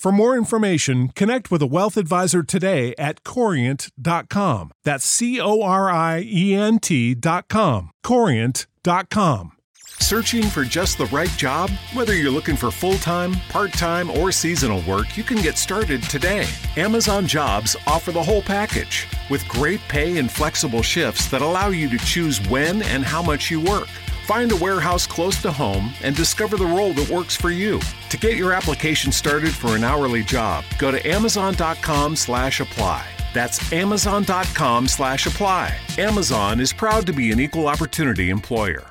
For more information, connect with a wealth advisor today at corient.com. That's C O R I E N T.com. Corient.com. Searching for just the right job? Whether you're looking for full time, part time, or seasonal work, you can get started today. Amazon Jobs offer the whole package with great pay and flexible shifts that allow you to choose when and how much you work. Find a warehouse close to home and discover the role that works for you. To get your application started for an hourly job, go to amazon.com slash apply. That's amazon.com slash apply. Amazon is proud to be an equal opportunity employer.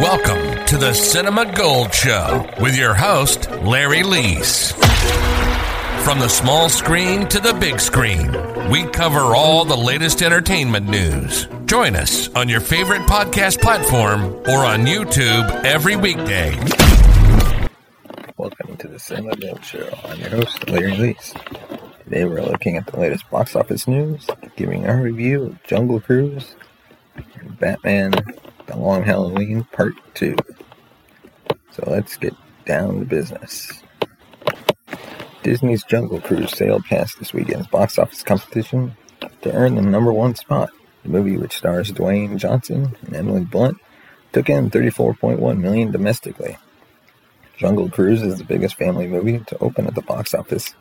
Welcome to the Cinema Gold Show with your host, Larry Leese. From the small screen to the big screen, we cover all the latest entertainment news. Join us on your favorite podcast platform or on YouTube every weekday. Welcome to the Cinema Gold Show. I'm your host, Larry Leese. Today we're looking at the latest box office news, giving our review of Jungle Cruise and Batman The Long Halloween Part 2. So let's get down to business. Disney's Jungle Cruise sailed past this weekend's box office competition to earn the number one spot. The movie, which stars Dwayne Johnson and Emily Blunt, took in 34.1 million domestically. Jungle Cruise is the biggest family movie to open at the box office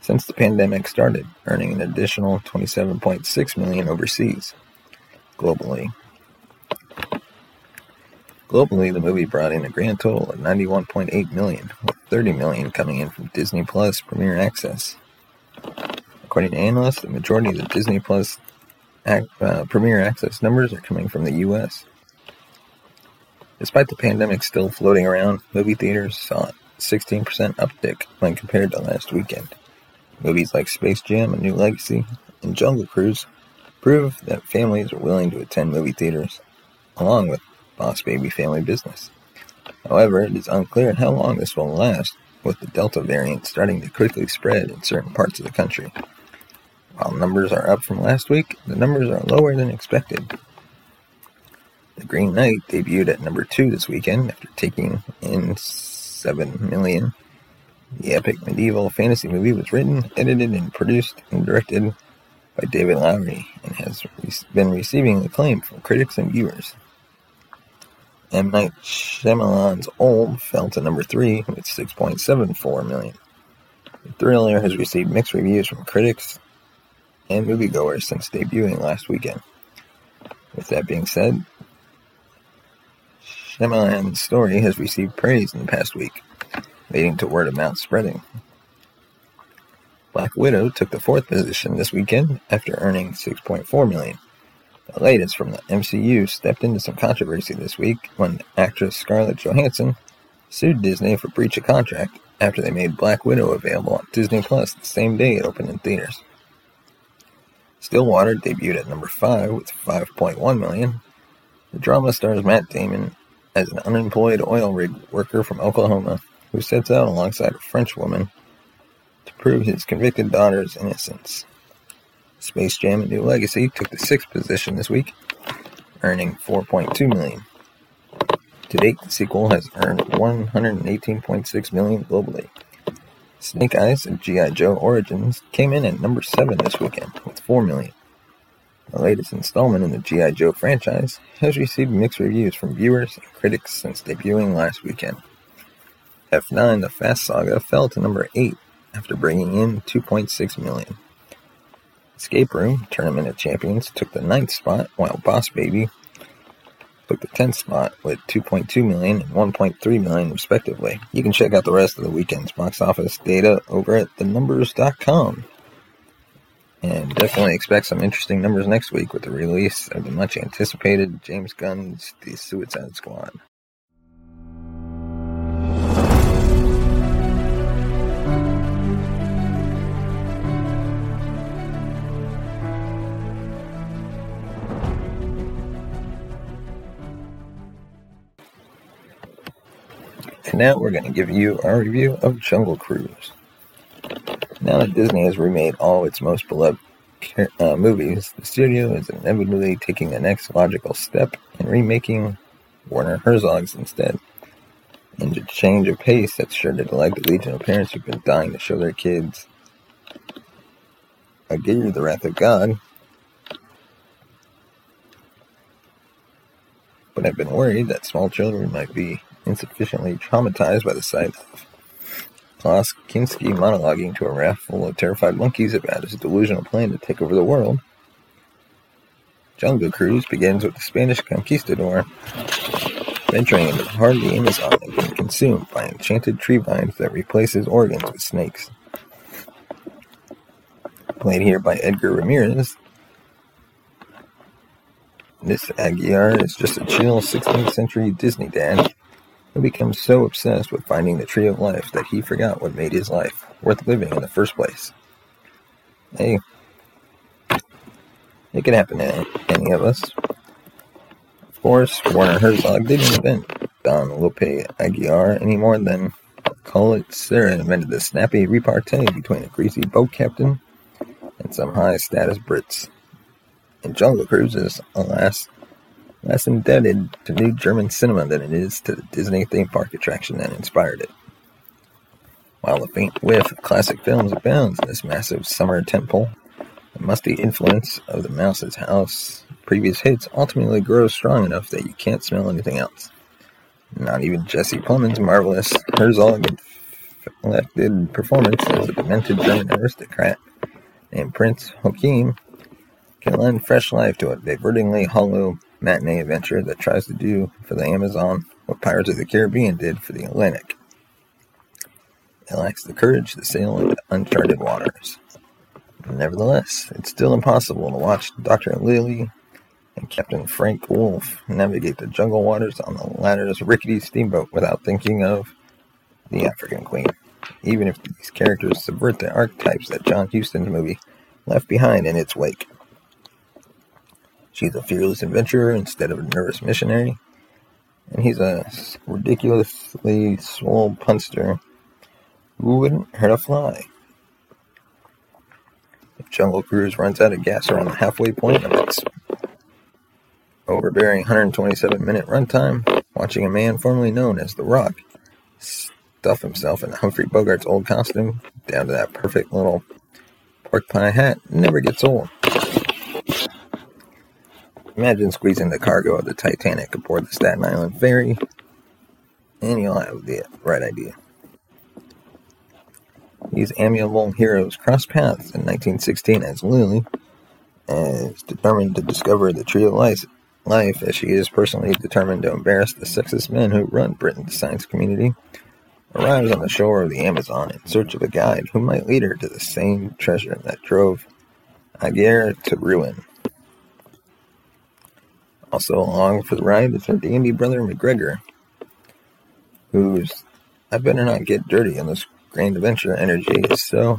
since the pandemic started, earning an additional 27.6 million overseas. Globally, globally, the movie brought in a grand total of 91.8 million, 30 million coming in from Disney Plus Premier Access. According to analysts, the majority of the Disney Plus uh, Premier Access numbers are coming from the U.S. Despite the pandemic still floating around, movie theaters saw a 16% uptick when compared to last weekend. Movies like Space Jam: A New Legacy and Jungle Cruise prove that families are willing to attend movie theaters, along with Boss Baby Family Business. However, it is unclear how long this will last, with the Delta variant starting to quickly spread in certain parts of the country. While numbers are up from last week, the numbers are lower than expected. The Green Knight debuted at number two this weekend after taking in 7 million the epic medieval fantasy movie was written, edited, and produced and directed by David Lowery and has been receiving acclaim from critics and viewers. M. Night Shyamalan's Old fell to number three with 6.74 million. The thriller has received mixed reviews from critics and moviegoers since debuting last weekend. With that being said, Shyamalan's story has received praise in the past week leading to word of mouth spreading. Black Widow took the fourth position this weekend after earning 6.4 million. The latest from the MCU stepped into some controversy this week when actress Scarlett Johansson sued Disney for breach of contract after they made Black Widow available on Disney Plus the same day it opened in theaters. Stillwater debuted at number 5 with 5.1 million. The drama stars Matt Damon as an unemployed oil rig worker from Oklahoma who sets out alongside a French woman to prove his convicted daughter's innocence. Space Jam: A New Legacy took the sixth position this week, earning 4.2 million. To date, the sequel has earned 118.6 million globally. Snake Eyes and G.I. Joe Origins came in at number 7 this weekend with 4 million. The latest installment in the G.I. Joe franchise has received mixed reviews from viewers and critics since debuting last weekend. F9 The Fast Saga fell to number 8 after bringing in 2.6 million. Escape Room Tournament of Champions took the ninth spot, while Boss Baby took the 10th spot with 2.2 million and 1.3 million respectively. You can check out the rest of the weekend's box office data over at thenumbers.com. And definitely expect some interesting numbers next week with the release of the much anticipated James Gunn's The Suicide Squad. Now we're going to give you our review of Jungle Cruise. Now that Disney has remade all its most beloved uh, movies, the studio is inevitably taking the next logical step in remaking Werner Herzog's instead. And a change of pace that's sure to delight the legion of parents who've been dying to show their kids I give you the Wrath of God, but I've been worried that small children might be insufficiently traumatized by the sight of Klaus Kinski monologuing to a raft full of terrified monkeys about his delusional plan to take over the world. Jungle Cruise begins with the Spanish conquistador venturing into the heart of the Amazon and being consumed by enchanted tree vines that replace his organs with snakes. Played here by Edgar Ramirez, this Aguirre is just a chill 16th century Disney dad who becomes so obsessed with finding the tree of life that he forgot what made his life worth living in the first place. Hey, it can happen to any of us. Of course, Werner Herzog didn't invent Don Lope Aguirre any more than Collet-Serra invented the snappy repartee between a greasy boat captain and some high status Brits. And Jungle Cruise alas, less indebted to new German cinema than it is to the Disney theme park attraction that inspired it. While the faint whiff of classic films abounds in this massive summer temple, the musty influence of the Mouse's House previous hits ultimately grows strong enough that you can't smell anything else. Not even Jesse Plemons' marvelous Herzog elected performance as a demented German aristocrat named Prince Joachim can lend fresh life to a divertingly hollow matinee adventure that tries to do for the Amazon what Pirates of the Caribbean did for the Atlantic. It lacks the courage to sail into uncharted waters. Nevertheless, it's still impossible to watch Dr. Lily and Captain Frank Wolff navigate the jungle waters on the latter's rickety steamboat without thinking of the African Queen, even if these characters subvert the archetypes that John Huston's movie left behind in its wake. She's a fearless adventurer instead of a nervous missionary. And he's a ridiculously swole punster who wouldn't hurt a fly. If Jungle Cruise runs out of gas around the halfway point of its overbearing 127 minute runtime, watching a man formerly known as The Rock stuff himself in Humphrey Bogart's old costume down to that perfect little pork pie hat never gets old. Imagine squeezing the cargo of the Titanic aboard the Staten Island ferry, and you'll have the right idea. These amiable heroes cross paths in 1916 as Lily is determined to discover the tree of life, life as she is personally determined to embarrass the sexist men who run Britain's science community, arrives on the shore of the Amazon in search of a guide who might lead her to the same treasure that drove Aguirre to ruin. Also along for the ride is her dandy brother MacGregor, who's I better not get dirty on this grand adventure energy is so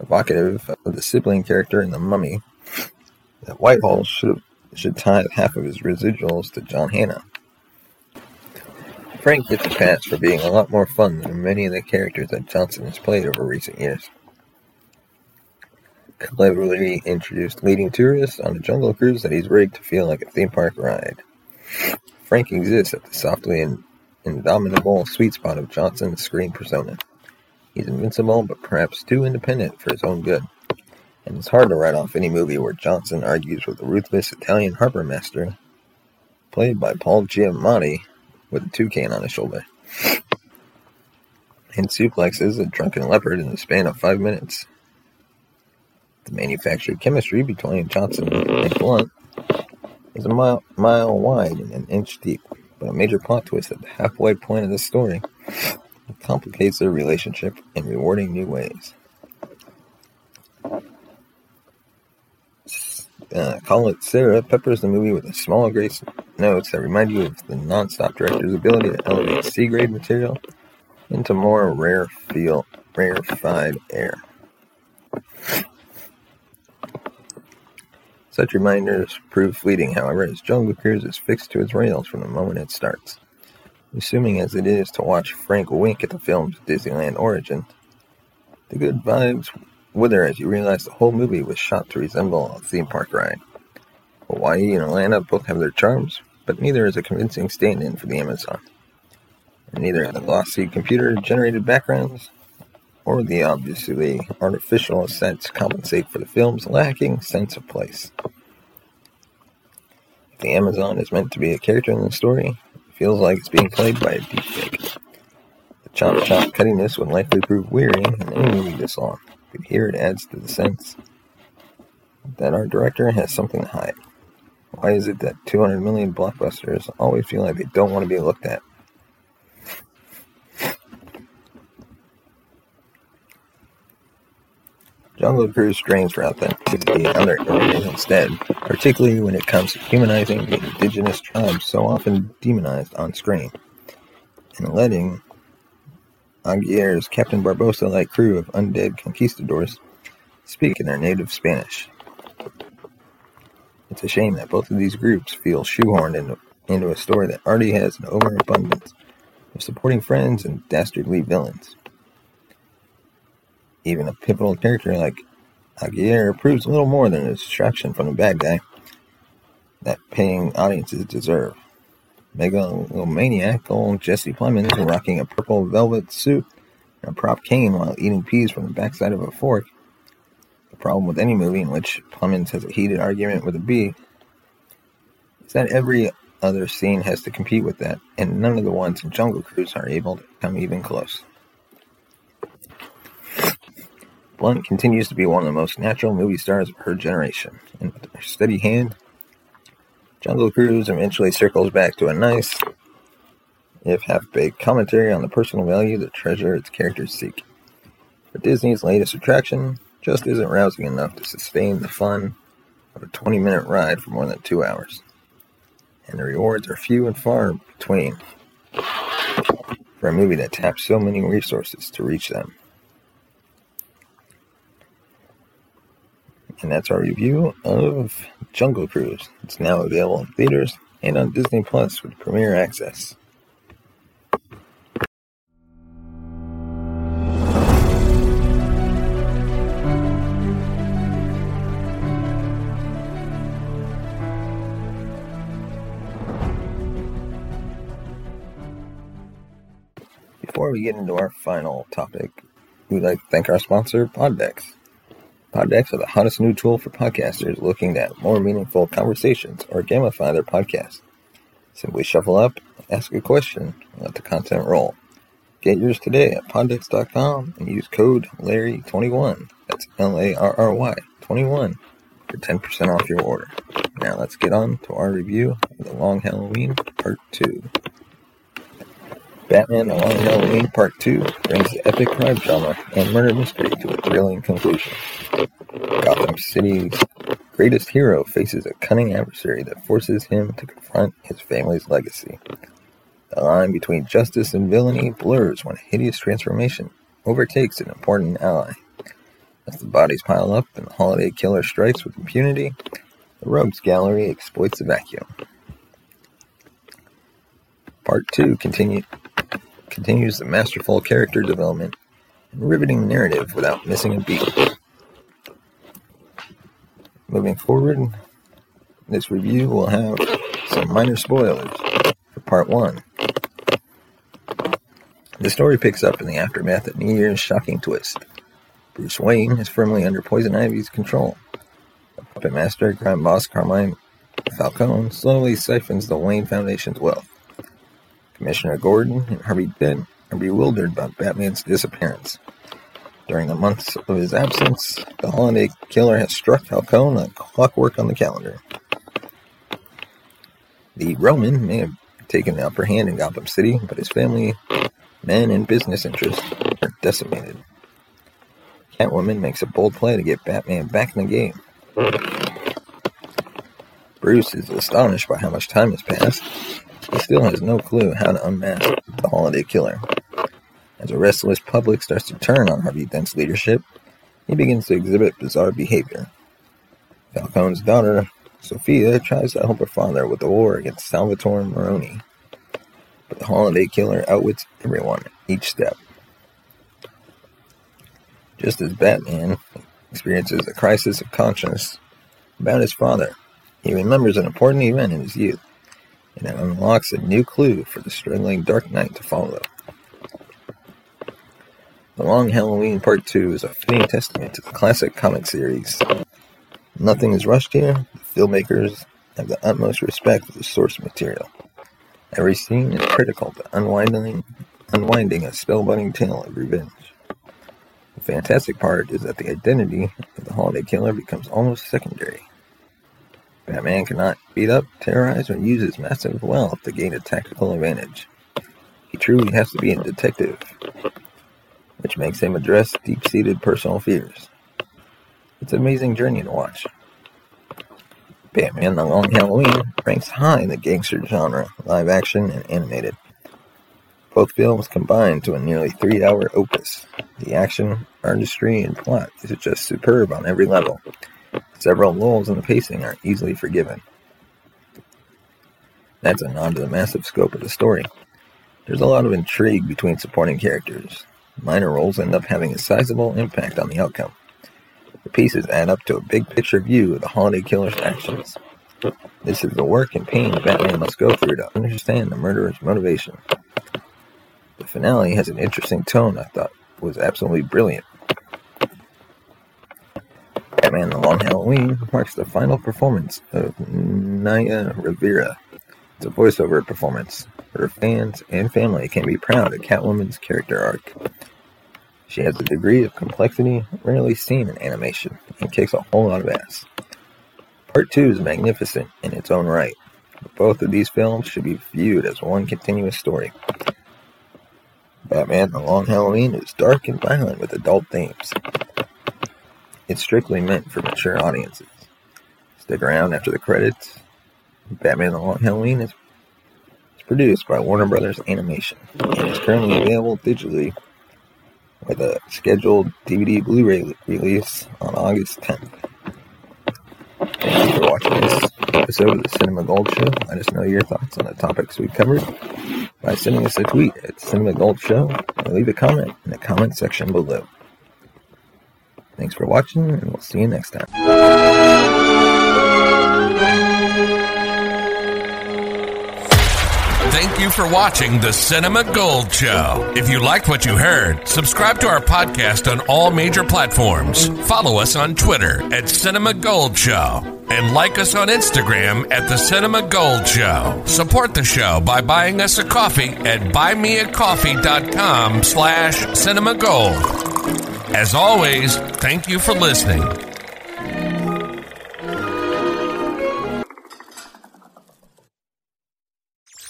evocative of the sibling character in The Mummy that Whitehall should should tie half of his residuals to John Hannah. Frank gets a pass for being a lot more fun than many of the characters that Johnson has played over recent years. Cleverly introduced leading tourists on a jungle cruise that he's rigged to feel like a theme park ride. Frank exists at the softly and indomitable sweet spot of Johnson's screen persona. He's invincible, but perhaps too independent for his own good. And it's hard to write off any movie where Johnson argues with a ruthless Italian harbor master, played by Paul Giamatti, with a toucan on his shoulder. And suplexes a drunken leopard in the span of five minutes. The manufactured chemistry between Johnson and Blunt is a mile, mile wide and an inch deep, but a major plot twist at the halfway point of the story complicates their relationship in rewarding new ways. Uh, Collet-Serra peppers the movie with a small grace notes that remind you of the non-stop director's ability to elevate C-grade material into more rare feel, rarefied air. Such reminders prove fleeting, however, as Jungle Cruise is fixed to its rails from the moment it starts. Assuming as it is to watch Frank wink at the film's Disneyland origin, the good vibes wither as you realize the whole movie was shot to resemble a theme park ride. Hawaii and Atlanta both have their charms, but neither is a convincing stand in for the Amazon. And neither the glossy computer generated backgrounds or the obviously artificial sets compensate for the film's lacking sense of place. If the Amazon is meant to be a character in the story, it feels like it's being played by a deepfake. The chop chop cuttiness would likely prove wearying in any movie this long, but here it adds to the sense that our director has something to hide. Why is it that 200 million blockbusters always feel like they don't want to be looked at? Jungle Cruise strains for authenticity and other areas instead, particularly when it comes to humanizing the indigenous tribes so often demonized on screen, and letting Aguirre's Captain Barbossa like crew of undead conquistadors speak in their native Spanish. It's a shame that both of these groups feel shoehorned into, into a story that already has an overabundance of supporting friends and dastardly villains. Even a pivotal character like Aguirre proves a little more than a distraction from the bad guy that paying audiences deserve. Megalomaniac old Jesse Plemons rocking a purple velvet suit and a prop cane while eating peas from the backside of a fork. The problem with any movie in which Plemons has a heated argument with a bee is that every other scene has to compete with that, and none of the ones in Jungle Cruise are able to come even close. Blunt continues to be one of the most natural movie stars of her generation, and with her steady hand, Jungle Cruise eventually circles back to a nice, if half-baked, commentary on the personal value the treasure its characters seek. But Disney's latest attraction just isn't rousing enough to sustain the fun of a 20-minute ride for more than two hours, and the rewards are few and far between for a movie that taps so many resources to reach them. And that's our review of Jungle Cruise. It's now available in theaters and on Disney Plus with Premiere Access. Before we get into our final topic, we'd like to thank our sponsor, Poddex. Poddex are the hottest new tool for podcasters looking at more meaningful conversations or gamify their podcast. Simply shuffle up, ask a question, and let the content roll. Get yours today at poddex.com and use code Larry21. That's L A R R Y 21 for 10% off your order. Now let's get on to our review of The Long Halloween Part 2. Batman The Long Halloween Part 2 brings the epic crime drama and murder mystery to a thrilling conclusion. Gotham City's greatest hero faces a cunning adversary that forces him to confront his family's legacy. The line between justice and villainy blurs when a hideous transformation overtakes an important ally. As the bodies pile up and the holiday killer strikes with impunity, the rogues gallery exploits the vacuum. Part 2 continue, continues the masterful character development and riveting narrative without missing a beat. moving forward, this review will have some minor spoilers for part one. The story picks up in the aftermath of New Year's shocking twist. Bruce Wayne is firmly under Poison Ivy's control. The puppet master, crime boss Carmine Falcone, slowly siphons the Wayne Foundation's wealth. Commissioner Gordon and Harvey Dent are bewildered by Batman's disappearance. During the months of his absence, the holiday killer has struck Falcone like clockwork on the calendar. The Roman may have taken the upper hand in Gotham City, but his family, men, and business interests are decimated. Catwoman makes a bold play to get Batman back in the game. Bruce is astonished by how much time has passed. He still has no clue how to unmask the holiday killer. As a restless public starts to turn on Harvey Dent's leadership, he begins to exhibit bizarre behavior. Falcone's daughter, Sophia, tries to help her father with the war against Salvatore Maroni. But the holiday killer outwits everyone each step. Just as Batman experiences a crisis of conscience about his father, he remembers an important event in his youth, and it unlocks a new clue for the struggling Dark Knight to follow. The Long Halloween Part 2 is a fitting testament to the classic comic series. Nothing is rushed here. The filmmakers have the utmost respect for the source material. Every scene is critical to unwinding, unwinding a spellbinding tale of revenge. The fantastic part is that the identity of the holiday killer becomes almost secondary. Batman cannot beat up, terrorize, or use his massive wealth to gain a tactical advantage. He truly has to be a detective which makes him address deep seated personal fears. It's an amazing journey to watch. Batman The Long Halloween ranks high in the gangster genre, live action and animated. Both films combine to a nearly three hour opus. The action, artistry, and plot is just superb on every level. Several lulls in the pacing are easily forgiven. That's a nod to the massive scope of the story. There's a lot of intrigue between supporting characters, minor roles end up having a sizable impact on the outcome. The pieces add up to a big picture view of the holiday killer's actions. This is the work and pain Batman must go through to understand the murderer's motivation. The finale has an interesting tone I thought was absolutely brilliant. Batman The Long Halloween marks the final performance of Naya Rivera. It's a voiceover performance. Her fans and family can be proud of Catwoman's character arc. She has a degree of complexity rarely seen in animation and kicks a whole lot of ass. Part 2 is magnificent in its own right. Both of these films should be viewed as one continuous story. Batman The Long Halloween is dark and violent with adult themes. It's strictly meant for mature audiences. Stick around after the credits. Batman The Long Halloween is produced by Warner Brothers Animation and is currently available digitally with a scheduled DVD Blu-ray release on August 10th. Thank you for watching this episode of the Cinema Gold Show. Let us know your thoughts on the topics we covered by sending us a tweet at Cinema Gold Show or leave a comment in the comment section below. Thanks for watching, and we'll see you next time. Thank you for watching the Cinema Gold Show. If you liked what you heard, subscribe to our podcast on all major platforms. Follow us on Twitter at Cinema Gold Show and like us on Instagram at the Cinema Gold Show. Support the show by buying us a coffee at buymeacoffee.com slash cinema gold. As always, thank you for listening.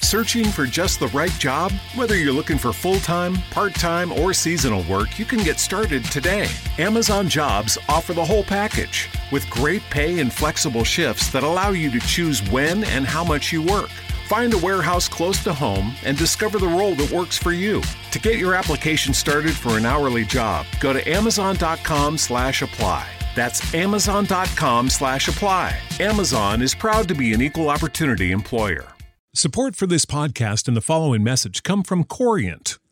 Searching for just the right job? Whether you're looking for full time, part time, or seasonal work, you can get started today. Amazon Jobs offer the whole package with great pay and flexible shifts that allow you to choose when and how much you work. Find a warehouse close to home and discover the role that works for you. To get your application started for an hourly job, go to amazon.com slash apply. That's amazon.com slash apply. Amazon is proud to be an equal opportunity employer. Support for this podcast and the following message come from Corient